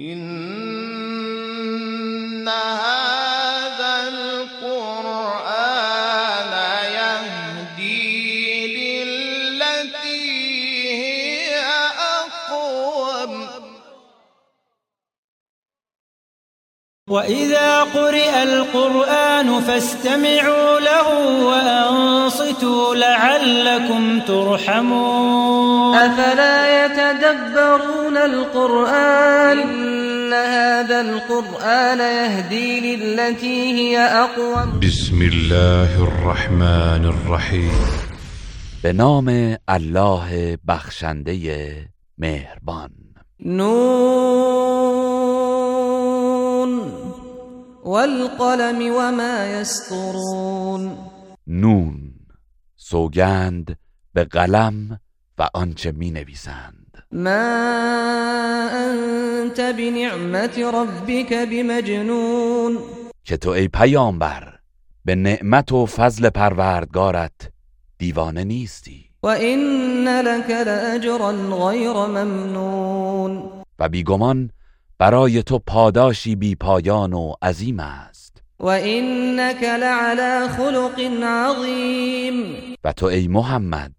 إن وإذا قرئ القرآن فاستمعوا له وأنصتوا لعلكم ترحمون. أفلا يتدبرون القرآن؟ إن هذا القرآن يهدي للتي هي أقوم. بسم الله الرحمن الرحیم به نام الله بخشنده مهربان. نون والقلم وما يسطرون. نون سوگند به قلم و آنچه می نویسند ما أنت بنعمة ربك بمجنون. که تو ای پیامبر به نعمت و فضل پروردگارت دیوانه نیستی. وإن لك لأجرا غير ممنون. و بیگمان برای تو پاداشی بی پایان و عظیم است. وإنك لعلى خلق عظيم و تو ای محمد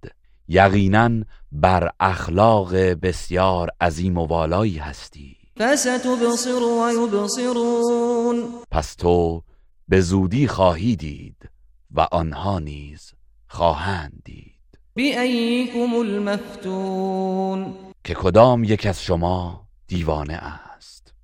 یقینا بر اخلاق بسیار عظیم و والایی هستی. فستبصر ويبصرون پس تو به زودی خواهی دید و آنها نیز خواهند دید. بأيكم المفتون. که کدام یک از شما دیوانه است؟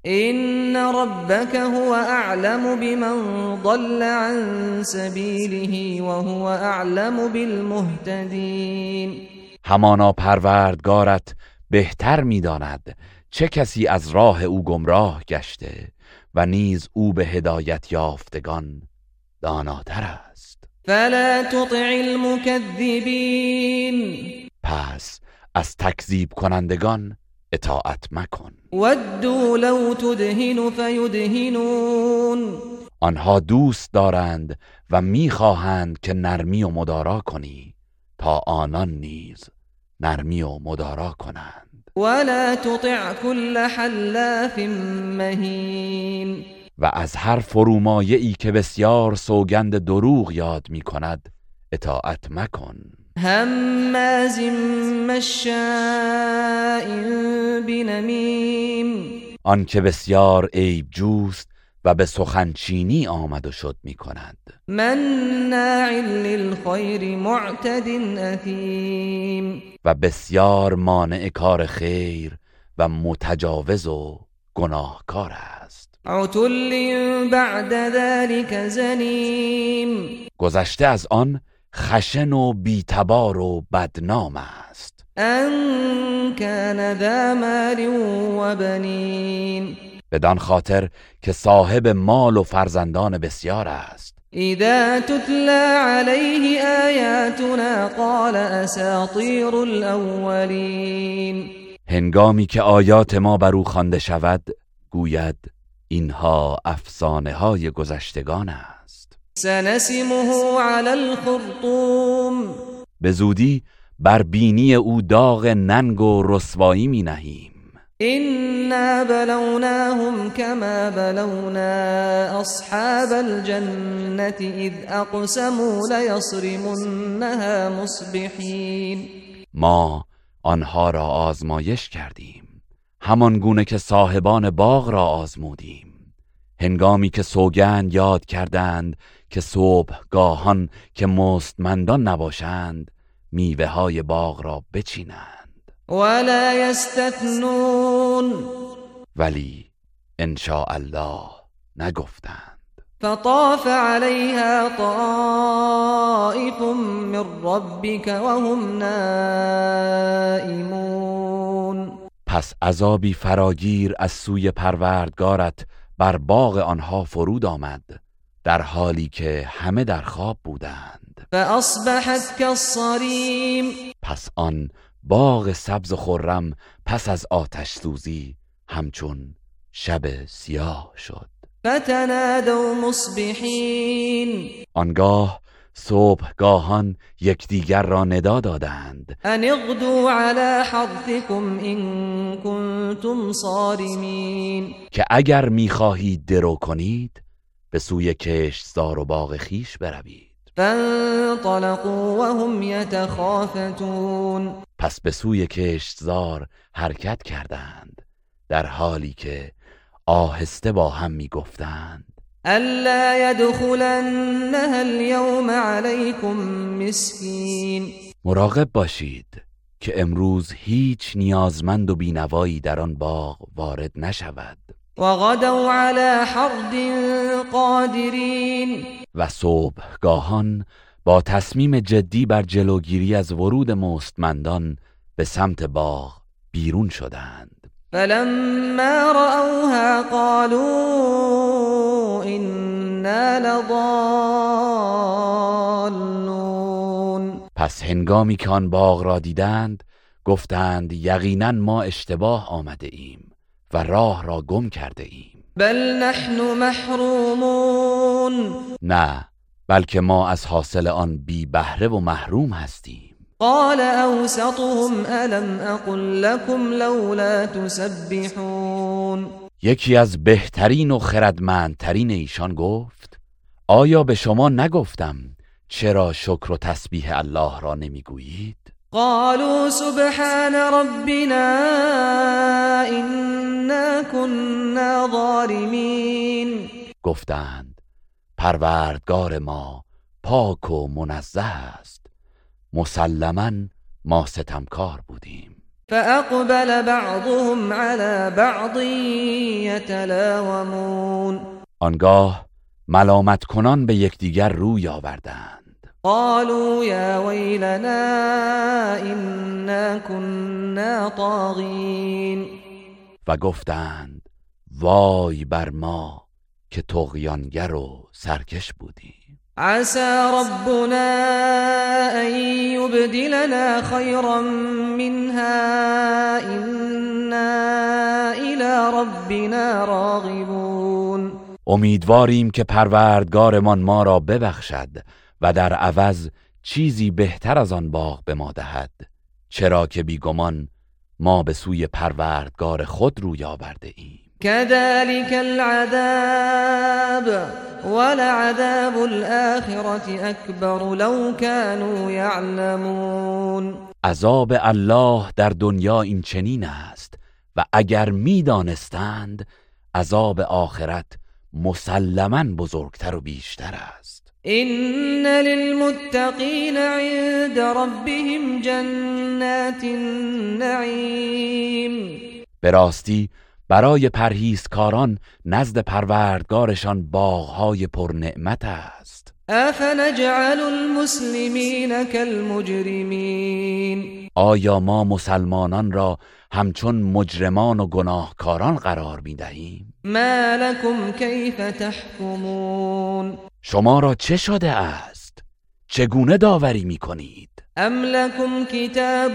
إن ربك هو أعلم بمن ضل عن سبيله وهو أعلم بالمهتدين همانا پروردگارت بهتر می‌داند چه کسی از راه او گمراه گشته و نیز او به هدایت یافتگان داناتر است. فلا تطع المكذبين پس از تکذیب کنندگان اطاعت مکن. ودوا لو تدهن فيدهنون آنها دوست دارند و می‌خواهند که نرمی و مدارا کنی تا آنان نیز نرمی و مدارا کنند. ولا تطع كل حلاف مهين و از هر فرومایه که بسیار سوگند دروغ یاد می کند اطاعت مکن. هماز مشاء بنمیم آن که بسیار عیب جوست و به سخنچینی آمد و شد می کند مناع للخير معتد اثیم. و بسیار مانع کار خیر و متجاوز و گناهکار است. عتل بعد ذلك زنیم. گذشته از آن خشن و بیتبار و بدنام است. ان كان ذا مال وبنين بدان خاطر که صاحب مال و فرزندان بسیار است. اذا تتلى عليه آياتنا قال اساطير الاولين هنگامی که آیات ما بر او خوانده شود گوید اینها افسانه های گذشتگان است. سنسمه على الخرطوم. به زودی بر بینی او داغ ننگ و رسوایی می نهیم. إنا بلوناهم كما بلونا أصحاب الجنة إذ أقسموا ليصرمنها مصبحين ما آنها را آزمایش کردیم. همان گونه که صاحبان باغ را آزمودیم. هنگامی که سوگند یاد کردند که صبح گاهان که مستمندان نباشند میوه های باغ را بچینند. ولا يستثنون ولی ان الله نگفتند. فطاف عليها طائف من ربك وهم نائمون. پس عذابی فراگیر از سوی پروردگارت بر باغ آنها فرود آمد در حالی که همه در خواب بودند. فأصبحت كالصريم. پس آن باغ سبز و خرم پس از آتش سوزی همچون شب سیاه شد. فتنادوا مصبحين. آنگاه صبحگاهان یکدیگر را ندا دادند. ان اغدوا على حرثكم ان كنتم صارمین. که اگر می‌خواهید درو کنید به سوی کشتزار و باغ خیش بروید. فانطلقوا وهم يتخافتون پس به سوی کشتزار حرکت کردند در حالی که آهسته با هم می‌گفتند. الا يدخلنها اليوم عليكم مسكين. مراقب باشید که امروز هیچ نیازمند و بینوایی در آن باغ وارد نشود. وغدوا على حرد قادرين و صبحگاهان با تصمیم جدی بر جلوگیری از ورود مستمندان به سمت باغ بیرون شدند. فلما رأوها قالوا إنا لضالون. پس هنگامی که آن باغ را دیدند گفتند یقینا ما اشتباه آمده ایم و راه را گم کرده ایم. بل نحن محرومون. نه بلکه ما از حاصل آن بی بهره و محروم هستیم. قال أوسطهم ألم أقل لكم لولا تسبحون یکی از بهترین و خردمندترین ایشان گفت آیا به شما نگفتم چرا شکر و تسبیح الله را نمی‌گویید؟ قالوا سبحان ربنا إنا كنا ظالمين. گفتند پروردگار ما پاک و منزه است. مسلما ما ستمکار بودیم. فأقبل بعضهم على بعض يتلاومون. آنگاه ملامت کنان به یکدیگر روی آوردند. قالوا يا ويلنا إنا كنا طاغين. و گفتند وای بر ما که تغیانگر و سرکش بودیم. عسى ربنا أن يبدلنا خيرا منها. إنا إلى ربنا راغبون. امیدواریم که پروردگارمان ما را ببخشد و در عوض چیزی بهتر از آن باغ به ما دهد. چرا که بیگمان ما به سوی پروردگار خود روی آورده ایم. كذلك العذاب ولعذاب الآخرة أكبر لو كانوا يعلمون. عذاب الله در دنیا این چنین است و اگر می‌دانستند عذاب آخرت مسلما بزرگتر و بیشتر است. إن للمتقين عند ربهم جنات النعيم. به راستی برای پرهیزکاران نزد پروردگارشان باغهای پرنعمت است أفنجعل المسلمين كالمجرمين آیا ما مسلمانان را همچون مجرمان و گناهکاران قرار می دهیم؟ ما لكم كيف تحكمون شما را چه شده است؟ چگونه داوری می کنید؟ أم لكم كتاب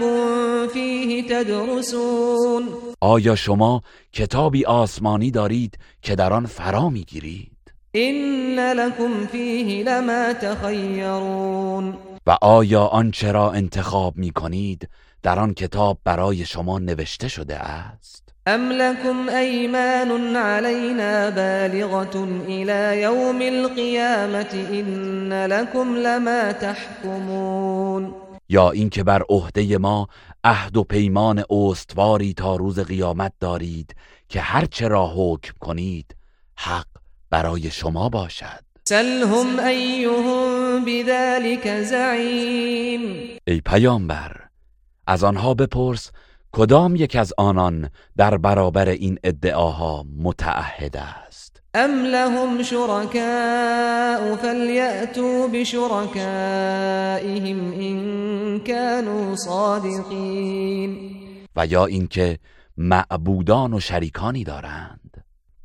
فيه تدرسون آیا شما کتابی آسمانی دارید که در آن فرا می گیرید؟ إن لكم فيه لما تخيرون و آیا آنچه را انتخاب می کنید در آن کتاب برای شما نوشته شده است؟ أم لكم أيمان علينا بالغة إلى يوم القيامة إن لكم لما تحكمون یا اینکه بر عهده ما عهد و پیمان استواری تا روز قیامت دارید که هر چه را حکم کنید حق برای شما باشد. سلهم أيهم بذلك زعيم ای پیامبر از آنها بپرس کدام یک از آنان در برابر این ادعاها متعهد است. أم لهم شركاء فليأتوا بشركائهم إن كانوا صادقين و یا اینکه معبودان و شریکانی دارند.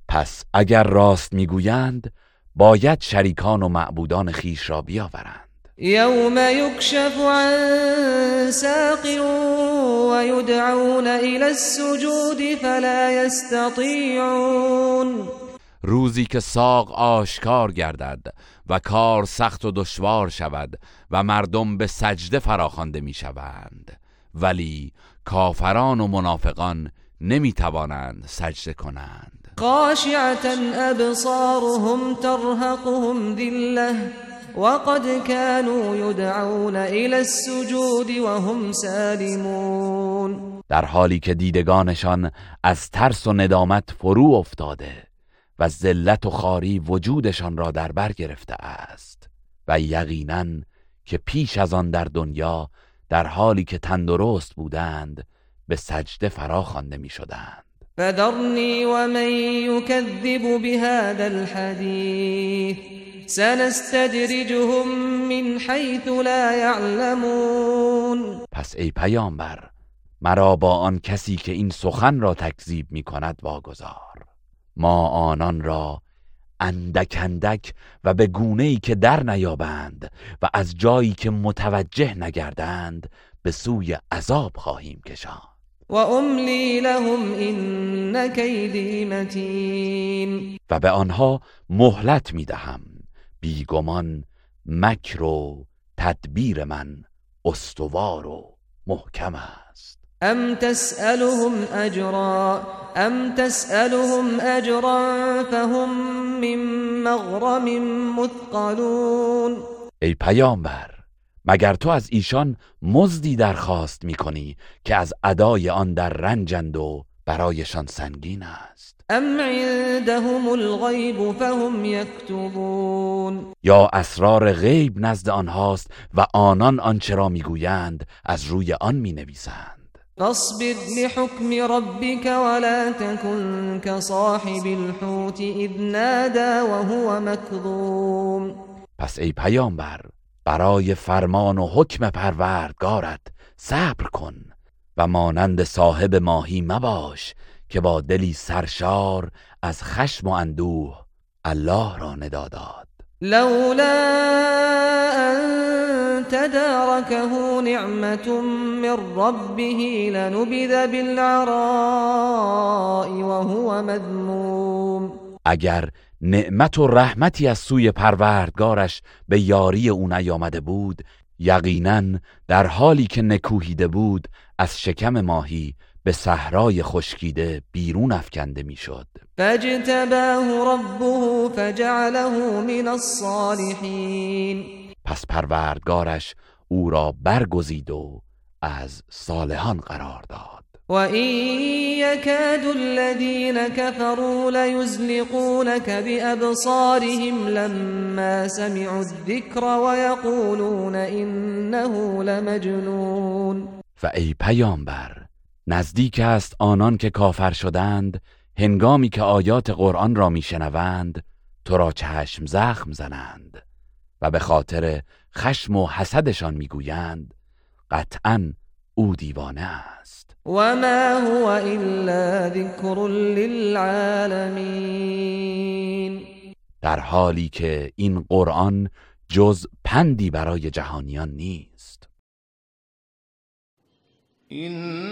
پس اگر راست می‌گویند باید شریکان و معبودان خیش را بیاورند. يوم يكشف عن ساق ويدعون إلى السجود فلا يستطيعون روزی که ساق آشکار گردد و کار سخت و دشوار شود و مردم به سجده فراخوانده می‌شوند. ولی کافران و منافقان نمی توانند سجده کنند. خاشعتا ابصارهم ترهقهم ذله وقد كانوا يدعون الى السجود وهم سالمون. در حالی که دیدگانشان از ترس و ندامت فرو افتاده و ذلت و خاری وجودشان را در بر گرفته است و یقینا که پیش از آن در دنیا در حالی که تندرست بودند به سجده فرا خوانده می‌شدند. فذرنی و من یکذب بهذا الحدیث سنستدرجهم من حیث لا یعلمون. پس ای پیامبر مرا با آن کسی که این سخن را تکذیب می کند واگذار. ما آنان را اندک اندک و به گونه ای که در نیابند و از جایی که متوجه نگردند به سوی عذاب خواهیم کشان و املی لهم این کیدی متین. و به آنها مهلت می دهم بیگمان مکر و تدبیر من استوار و محکم است. ام تسألهم اجرا ام تسألهم اجرا فهم من مغرم مثقلون؟ ای پیامبر مگر تو از ایشان مزدی درخواست می‌کنی که از ادای آن در رنجند و برایشان سنگین است؟ ام عندهم الغیب فهم یکتبون؟ یا اسرار غیب نزد آنهاست و آنان آنچه را می‌گویند از روی آن می‌نویسند؟ فاصبر لحكم ربك ولا تكن كصاحب الحوت اذ نادى وهو مكظوم. پس ای پیامبر برای فرمان و حکم پروردگارت صبر کن و مانند صاحب ماهی مباش که با دلی سرشار از خشم و اندوه الله را ندا داد. لولا ان تداركه نعمت من ربه لنبذ بالعراء وهو مذموم. اگر نعمت و رحمتی از سوی پروردگارش به یاری او نیامده بود یقینا در حالی که نکوهیده بود از شکم ماهی به صحرای خشکیده بیرون افکنده می‌شد. فاجتباه ربه فجعله من الصالحین. پس پروردگارش او را برگزید و از صالحان قرار داد. و این یکاد الذین كفروا لیزلقونك بأبصارهم لما سمعوا الذکر ويقولون انه لمجنون. و ای پیامبر نزدیک است آنان که کافر شدند هنگامی که آیات قرآن را میشنوند تو را چشم زخم زنند و به خاطر خشم و حسدشان می‌گویند. قطعا او دیوانه است. و ما هو الا ذکر للعالمین در حالی که این قرآن جز پندی برای جهانیان نیست. إنها